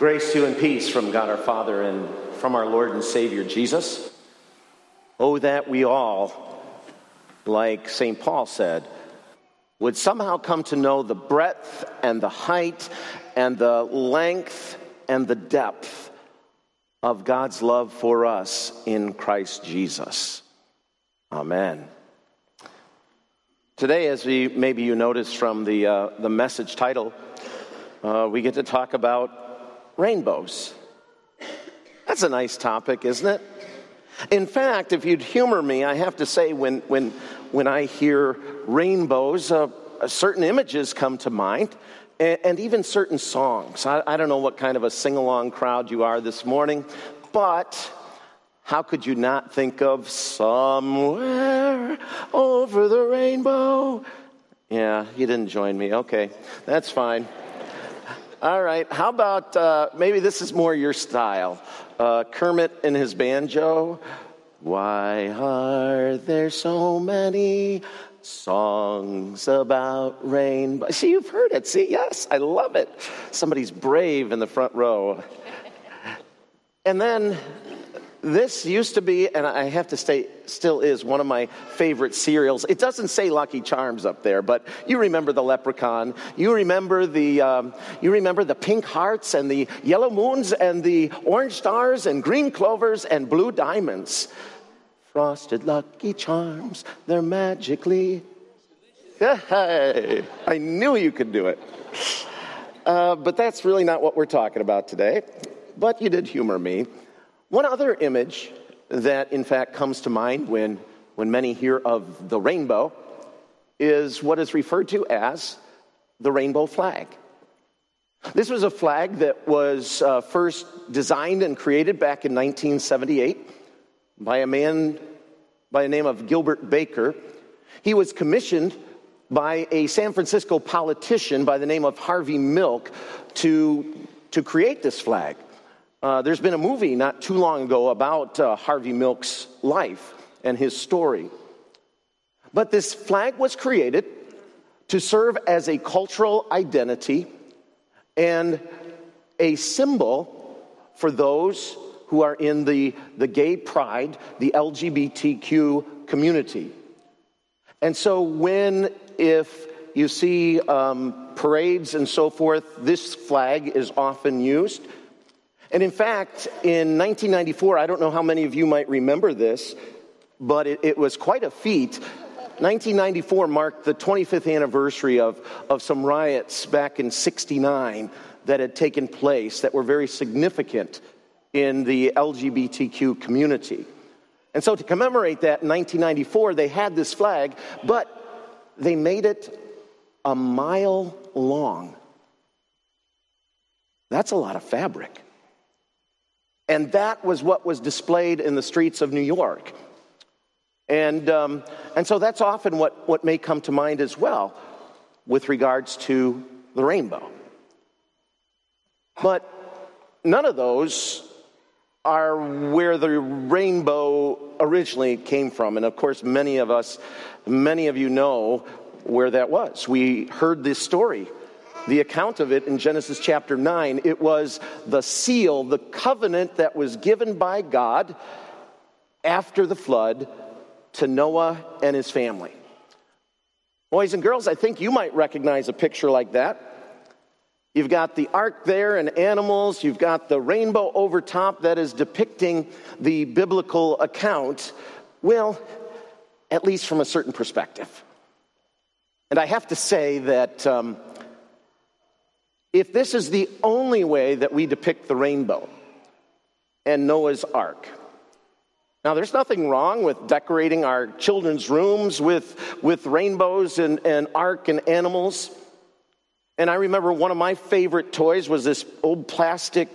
Grace to you and peace from God our Father and from our Lord and Savior Jesus. Oh, that we all, like St. Paul said, would somehow come to know the breadth and the height and the length and the depth of God's love for us in Christ Jesus. Amen. Today, as we maybe you noticed from the, uh, the message title, uh, we get to talk about rainbows. That's a nice topic, isn't it? In fact, if you'd humor me, I have to say, when, when, when I hear rainbows, uh, certain images come to mind, and, and even certain songs. I, I don't know what kind of a sing along crowd you are this morning, but how could you not think of somewhere over the rainbow? Yeah, you didn't join me. Okay, that's fine. All right, how about uh, maybe this is more your style? Uh, Kermit and his banjo. Why are there so many songs about rain? See, you've heard it. See, yes, I love it. Somebody's brave in the front row. And then this used to be, and I have to say, still is one of my favorite cereals. It doesn't say Lucky Charms up there, but you remember the leprechaun. You remember the, um, you remember the pink hearts and the yellow moons and the orange stars and green clovers and blue diamonds. Frosted Lucky Charms, they're magically. Hey, I knew you could do it. Uh, but that's really not what we're talking about today. But you did humor me. One other image that, in fact, comes to mind when, when many hear of the rainbow is what is referred to as the rainbow flag. This was a flag that was uh, first designed and created back in 1978 by a man by the name of Gilbert Baker. He was commissioned by a San Francisco politician by the name of Harvey Milk to, to create this flag. Uh, there's been a movie not too long ago about uh, Harvey Milk's life and his story. But this flag was created to serve as a cultural identity and a symbol for those who are in the, the gay pride, the LGBTQ community. And so, when, if you see um, parades and so forth, this flag is often used. And in fact, in 1994, I don't know how many of you might remember this, but it, it was quite a feat. 1994 marked the 25th anniversary of, of some riots back in 69 that had taken place that were very significant in the LGBTQ community. And so, to commemorate that in 1994, they had this flag, but they made it a mile long. That's a lot of fabric. And that was what was displayed in the streets of New York. And, um, and so that's often what, what may come to mind as well with regards to the rainbow. But none of those are where the rainbow originally came from. And of course, many of us, many of you know where that was. We heard this story the account of it in Genesis chapter 9. It was the seal, the covenant that was given by God after the flood to Noah and his family. Boys and girls, I think you might recognize a picture like that. You've got the ark there and animals. You've got the rainbow over top that is depicting the biblical account. Well, at least from a certain perspective. And I have to say that um, if this is the only way that we depict the rainbow and Noah's ark, now there's nothing wrong with decorating our children's rooms with, with rainbows and, and ark and animals. And I remember one of my favorite toys was this old plastic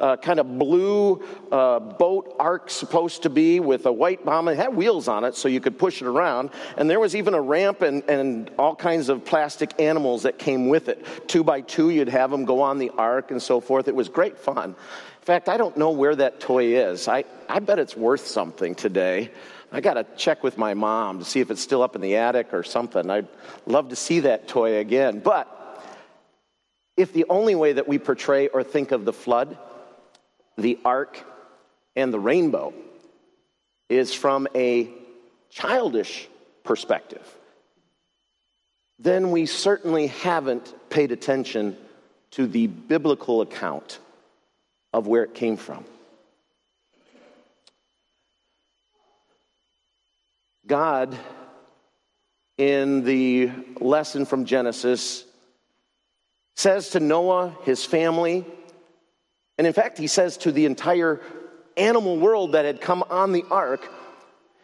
uh, kind of blue uh, boat ark supposed to be with a white bomb. It had wheels on it so you could push it around. And there was even a ramp and, and all kinds of plastic animals that came with it. Two by two, you'd have them go on the ark and so forth. It was great fun. In fact, I don't know where that toy is. I, I bet it's worth something today. I got to check with my mom to see if it's still up in the attic or something. I'd love to see that toy again. But if the only way that we portray or think of the flood, the ark, and the rainbow is from a childish perspective, then we certainly haven't paid attention to the biblical account of where it came from. God, in the lesson from Genesis, says to Noah, his family, and in fact, he says to the entire animal world that had come on the ark,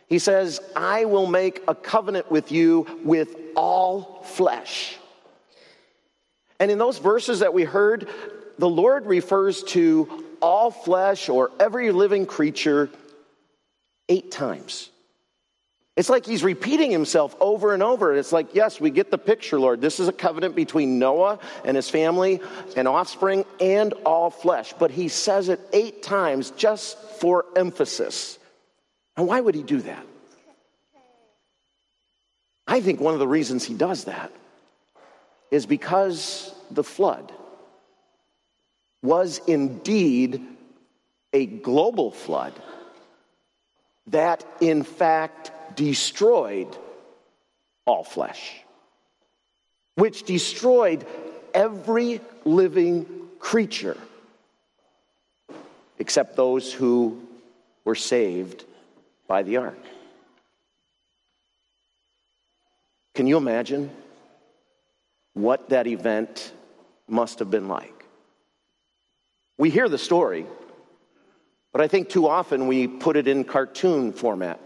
he says, I will make a covenant with you with all flesh. And in those verses that we heard, the Lord refers to all flesh or every living creature eight times. It's like he's repeating himself over and over. It's like, yes, we get the picture, Lord. This is a covenant between Noah and his family and offspring and all flesh. But he says it eight times just for emphasis. And why would he do that? I think one of the reasons he does that is because the flood was indeed a global flood that, in fact, destroyed all flesh, which destroyed every living creature except those who were saved by the ark. Can you imagine what that event must have been like? We hear the story, but I think too often we put it in cartoon format.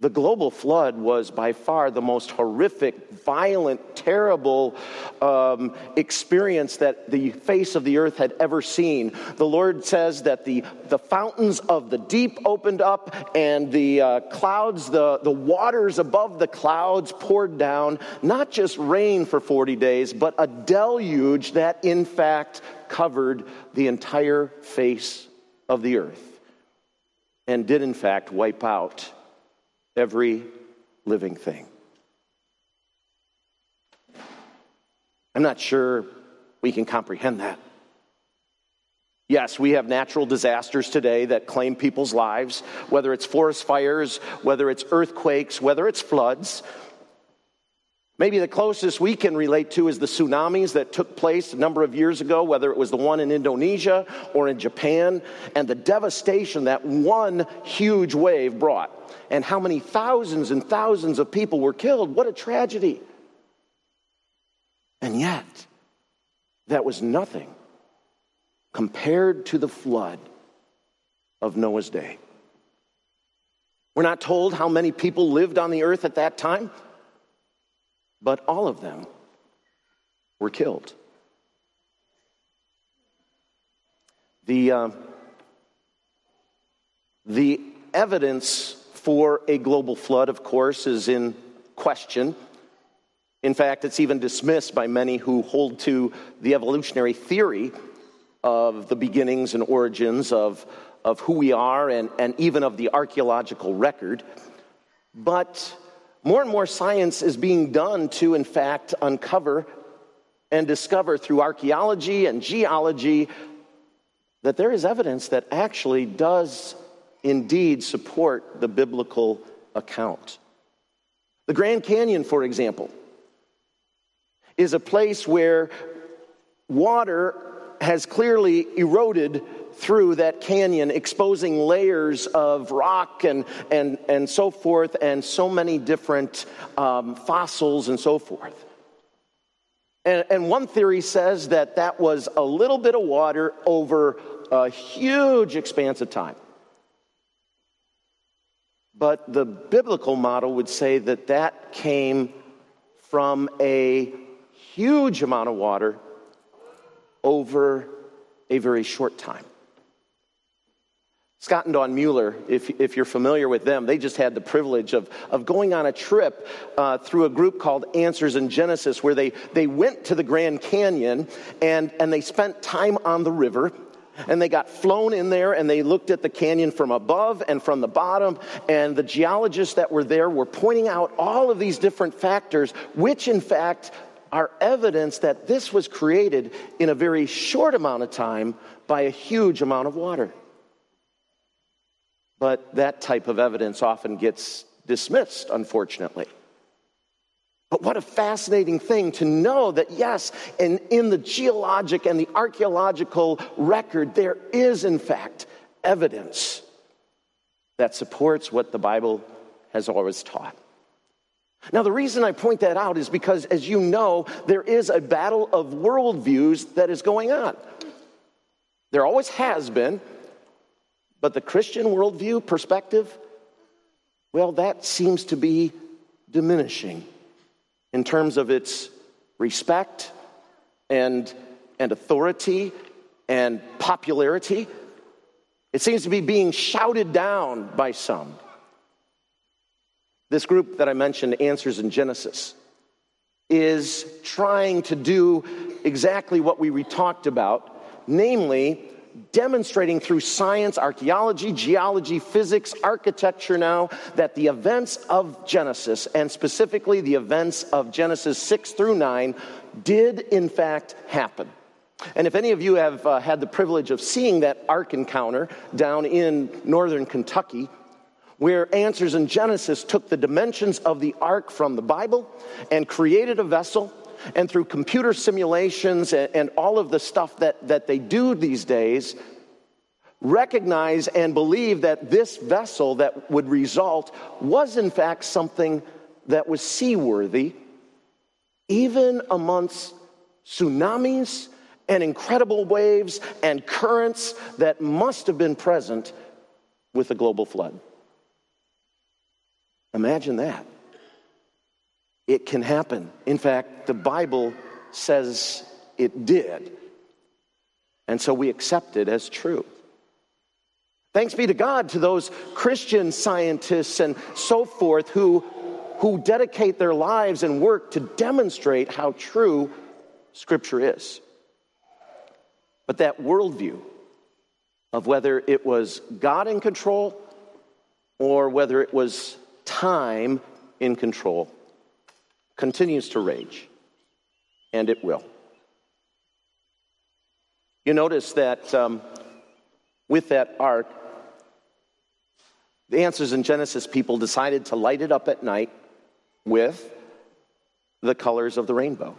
The global flood was by far the most horrific, violent, terrible um, experience that the face of the earth had ever seen. The Lord says that the, the fountains of the deep opened up and the uh, clouds, the, the waters above the clouds poured down, not just rain for 40 days, but a deluge that in fact covered the entire face of the earth and did in fact wipe out every living thing. I'm not sure we can comprehend that. Yes, we have natural disasters today that claim people's lives, whether it's forest fires, whether it's earthquakes, whether it's floods. Maybe the closest we can relate to is the tsunamis that took place a number of years ago, whether it was the one in Indonesia or in Japan, and the devastation that one huge wave brought, and how many thousands and thousands of people were killed. What a tragedy. And yet, that was nothing compared to the flood of Noah's day. We're not told how many people lived on the earth at that time but all of them were killed. The, uh, the evidence for a global flood, of course, is in question. In fact, it's even dismissed by many who hold to the evolutionary theory of the beginnings and origins of, of who we are and, and even of the archaeological record. But more and more science is being done to, in fact, uncover and discover through archaeology and geology that there is evidence that actually does indeed support the biblical account. The Grand Canyon, for example, is a place where water has clearly eroded through that canyon, exposing layers of rock and, and, and so forth, and so many different um, fossils and so forth. And, and one theory says that that was a little bit of water over a huge expanse of time. But the biblical model would say that that came from a huge amount of water over a very short time. Scott and Dawn Mueller, if, if you're familiar with them, they just had the privilege of, of going on a trip uh, through a group called Answers in Genesis, where they, they went to the Grand Canyon and, and they spent time on the river. And they got flown in there and they looked at the canyon from above and from the bottom. And the geologists that were there were pointing out all of these different factors, which in fact are evidence that this was created in a very short amount of time by a huge amount of water. But that type of evidence often gets dismissed, unfortunately. But what a fascinating thing to know that, yes, and in the geologic and the archaeological record, there is, in fact, evidence that supports what the Bible has always taught. Now, the reason I point that out is because, as you know, there is a battle of worldviews that is going on. There always has been, but the Christian worldview perspective, well, that seems to be diminishing in terms of its respect and, and authority and popularity. It seems to be being shouted down by some. This group that I mentioned, Answers in Genesis, is trying to do exactly what we talked about, namely, demonstrating through science, archaeology, geology, physics, architecture now, that the events of Genesis, and specifically the events of Genesis 6 through 9, did in fact happen. And if any of you have uh, had the privilege of seeing that ark encounter down in northern Kentucky, where Answers in Genesis took the dimensions of the ark from the Bible and created a vessel, and through computer simulations and, and all of the stuff that, that they do these days, recognize and believe that this vessel that would result was in fact something that was seaworthy, even amongst tsunamis and incredible waves and currents that must have been present with the global flood. Imagine that. It can happen. In fact, the Bible says it did. And so we accept it as true. Thanks be to God to those Christian scientists and so forth who, who dedicate their lives and work to demonstrate how true Scripture is. But that worldview of whether it was God in control or whether it was time in control continues to rage, and it will. You notice that um, with that ark, the answers in Genesis people decided to light it up at night with the colors of the rainbow.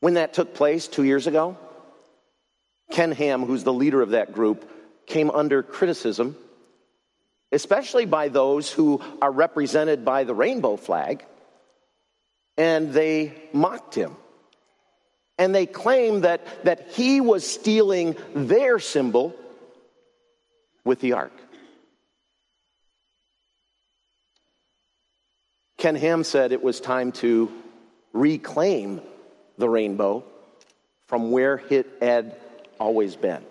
When that took place two years ago, Ken Ham, who's the leader of that group, came under criticism especially by those who are represented by the rainbow flag, and they mocked him. And they claimed that, that he was stealing their symbol with the ark. Ken Ham said it was time to reclaim the rainbow from where it had always been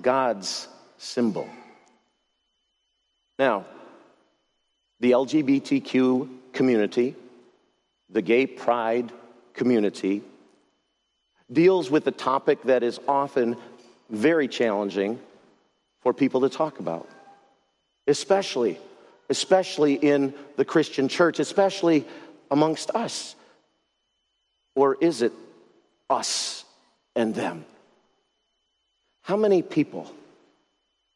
God's symbol. Now, the LGBTQ community, the gay pride community, deals with a topic that is often very challenging for people to talk about, especially, especially in the Christian church, especially amongst us. Or is it us and them? How many people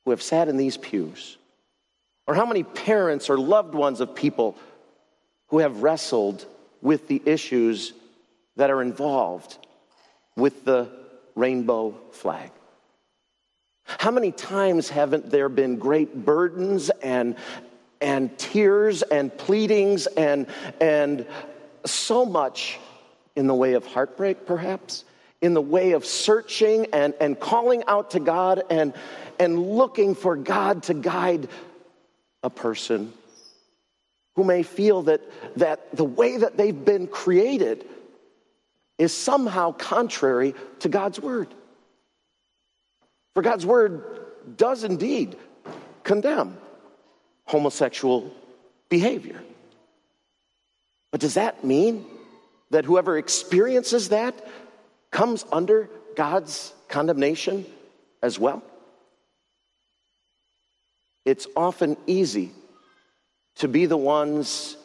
who have sat in these pews or how many parents or loved ones of people who have wrestled with the issues that are involved with the rainbow flag? How many times haven't there been great burdens and, and tears and pleadings and, and so much in the way of heartbreak, perhaps? In the way of searching and, and calling out to God and, and looking for God to guide a person who may feel that, that the way that they've been created is somehow contrary to God's word. For God's word does indeed condemn homosexual behavior. But does that mean that whoever experiences that comes under God's condemnation as well? It's often easy to be the ones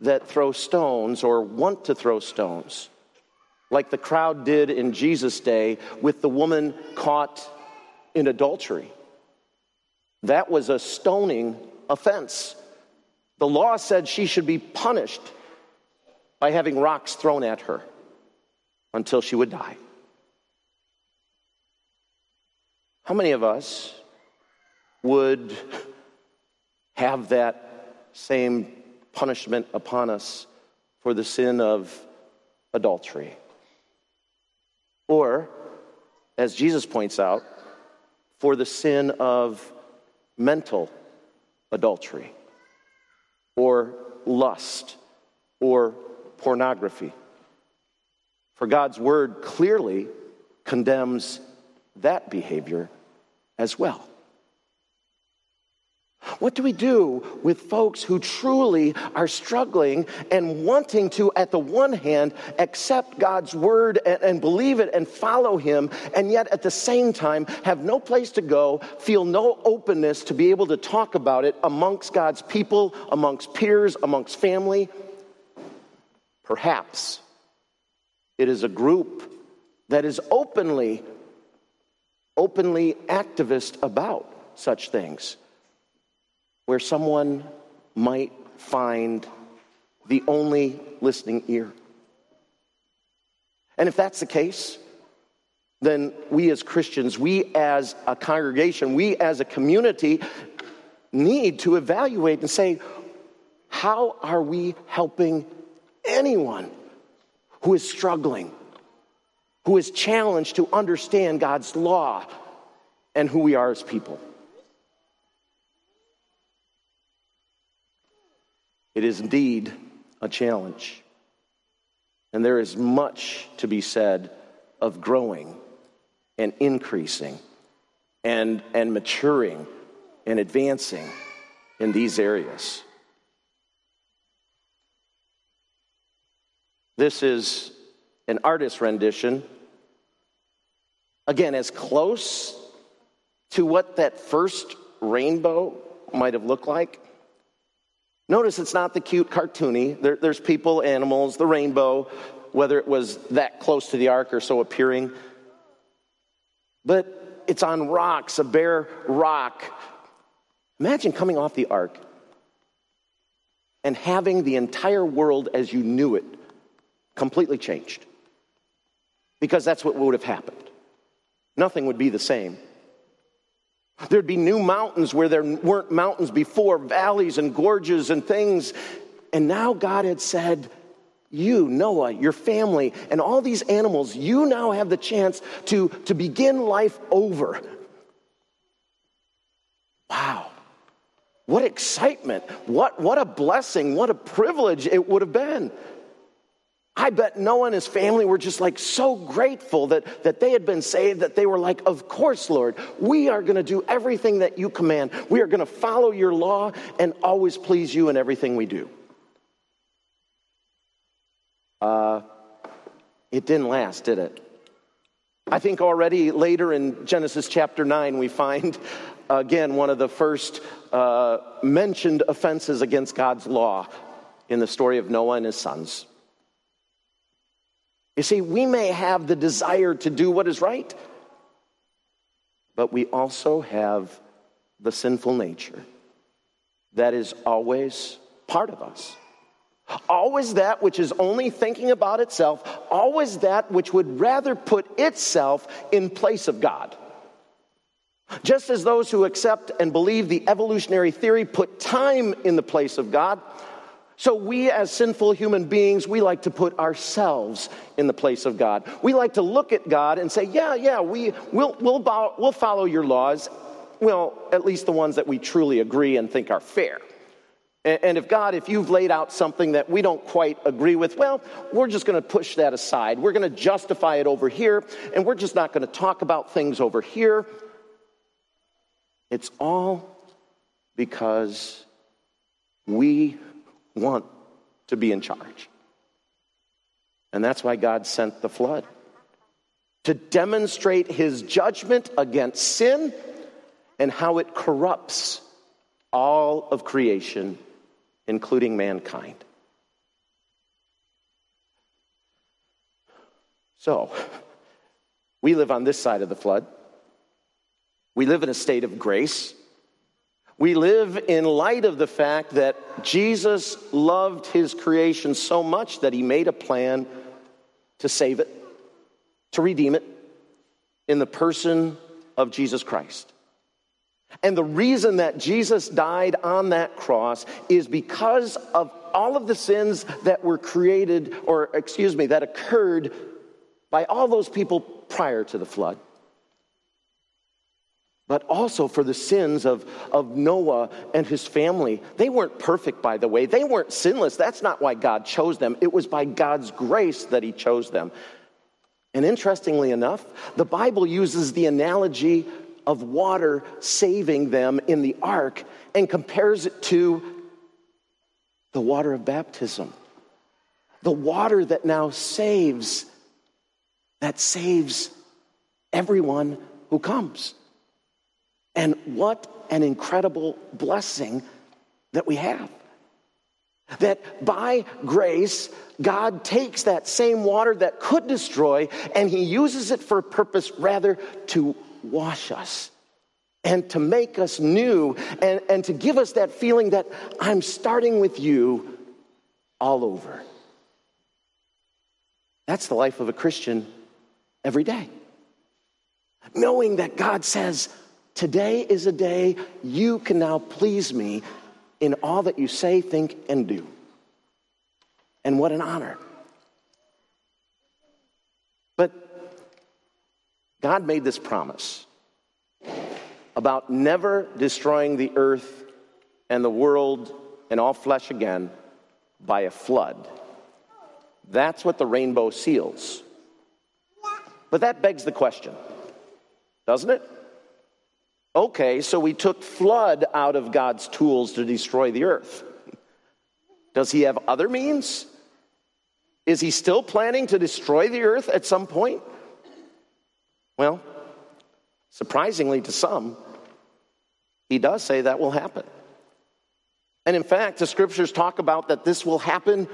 that throw stones or want to throw stones, like the crowd did in Jesus' day with the woman caught in adultery. That was a stoning offense. The law said she should be punished by having rocks thrown at her until she would die. How many of us would have that same punishment upon us for the sin of adultery? Or, as Jesus points out, for the sin of mental adultery, or lust, or pornography. For God's word clearly condemns that behavior as well. What do we do with folks who truly are struggling and wanting to, at the one hand, accept God's word and, and, believe it and follow Him, and yet at the same time have no place to go, feel no openness to be able to talk about it amongst God's people, amongst peers, amongst family? Perhaps it is a group that is openly, openly activist about such things where someone might find the only listening ear. And if that's the case, then we as Christians, we as a congregation, we as a community need to evaluate and say, how are we helping anyone who is struggling, who is challenged to understand God's law and who we are as people? It is indeed a challenge. And there is much to be said of growing and increasing and, and maturing and advancing in these areas. This is an artist's rendition. Again, as close to what that first rainbow might have looked like Notice it's not the cute cartoony. There, there's people, animals, the rainbow, whether it was that close to the ark or so appearing. But it's on rocks, a bare rock. Imagine coming off the ark and having the entire world as you knew it completely changed. Because that's what would have happened. Nothing would be the same. There'd be new mountains where there weren't mountains before, valleys and gorges and things. And now God had said, You, Noah, your family, and all these animals, you now have the chance to, to begin life over. Wow. What excitement. What, what a blessing. What a privilege it would have been. I bet Noah and his family were just like so grateful that, that they had been saved that they were like, Of course, Lord, we are going to do everything that you command. We are going to follow your law and always please you in everything we do. Uh, it didn't last, did it? I think already later in Genesis chapter 9, we find again one of the first uh, mentioned offenses against God's law in the story of Noah and his sons. You see, we may have the desire to do what is right, but we also have the sinful nature that is always part of us. Always that which is only thinking about itself, always that which would rather put itself in place of God. Just as those who accept and believe the evolutionary theory put time in the place of God, so, we as sinful human beings, we like to put ourselves in the place of God. We like to look at God and say, Yeah, yeah, we, we'll, we'll, bow, we'll follow your laws. Well, at least the ones that we truly agree and think are fair. And, and if God, if you've laid out something that we don't quite agree with, well, we're just going to push that aside. We're going to justify it over here, and we're just not going to talk about things over here. It's all because we want to be in charge. And that's why God sent the flood to demonstrate his judgment against sin and how it corrupts all of creation, including mankind. So, we live on this side of the flood. We live in a state of grace we live in light of the fact that Jesus loved his creation so much that he made a plan to save it, to redeem it, in the person of Jesus Christ. And the reason that Jesus died on that cross is because of all of the sins that were created, or excuse me, that occurred by all those people prior to the flood. But also for the sins of, of Noah and his family. They weren't perfect, by the way. They weren't sinless. That's not why God chose them. It was by God's grace that He chose them. And interestingly enough, the Bible uses the analogy of water saving them in the ark and compares it to the water of baptism. The water that now saves, that saves everyone who comes. And what an incredible blessing that we have. That by grace, God takes that same water that could destroy and He uses it for a purpose rather to wash us and to make us new and, and to give us that feeling that I'm starting with you all over. That's the life of a Christian every day. Knowing that God says, Today is a day you can now please me in all that you say, think, and do. And what an honor. But God made this promise about never destroying the earth and the world and all flesh again by a flood. That's what the rainbow seals. But that begs the question, doesn't it? Okay, so we took flood out of God's tools to destroy the earth. Does he have other means? Is he still planning to destroy the earth at some point? Well, surprisingly to some, he does say that will happen. And in fact, the scriptures talk about that this will happen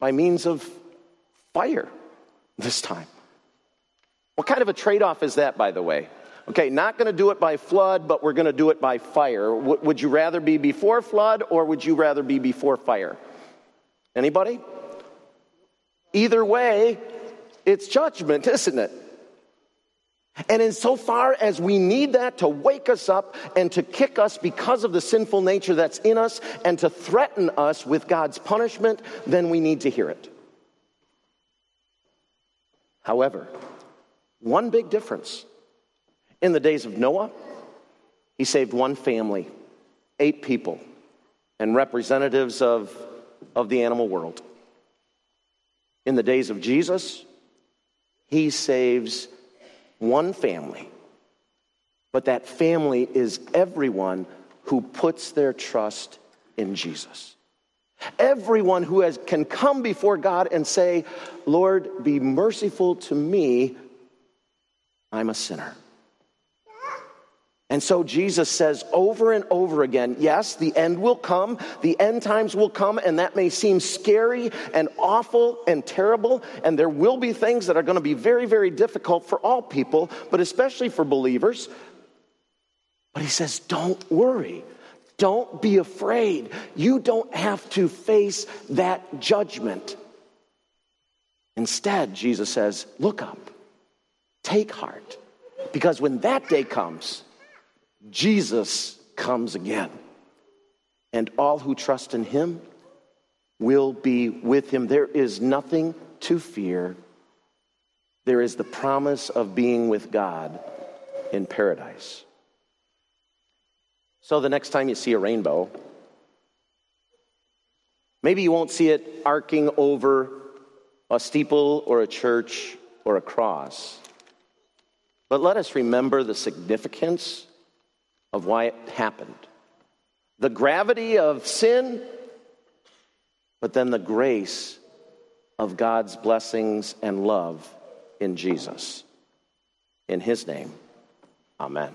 by means of fire this time. What kind of a trade off is that, by the way? Okay, not going to do it by flood, but we're going to do it by fire. W- would you rather be before flood or would you rather be before fire? Anybody? Either way, it's judgment, isn't it? And insofar as we need that to wake us up and to kick us because of the sinful nature that's in us and to threaten us with God's punishment, then we need to hear it. However, one big difference. In the days of Noah, he saved one family, eight people, and representatives of, of the animal world. In the days of Jesus, he saves one family, but that family is everyone who puts their trust in Jesus. Everyone who has, can come before God and say, Lord, be merciful to me, I'm a sinner. And so Jesus says over and over again, yes, the end will come, the end times will come, and that may seem scary and awful and terrible, and there will be things that are going to be very, very difficult for all people, but especially for believers. But he says, don't worry. Don't be afraid. You don't have to face that judgment. Instead, Jesus says, look up, take heart, because when that day comes, Jesus comes again. And all who trust in him will be with him. There is nothing to fear. There is the promise of being with God in paradise. So the next time you see a rainbow, maybe you won't see it arcing over a steeple or a church or a cross. But let us remember the significance of why it happened the gravity of sin, but then the grace of God's blessings and love in Jesus. In his name, amen.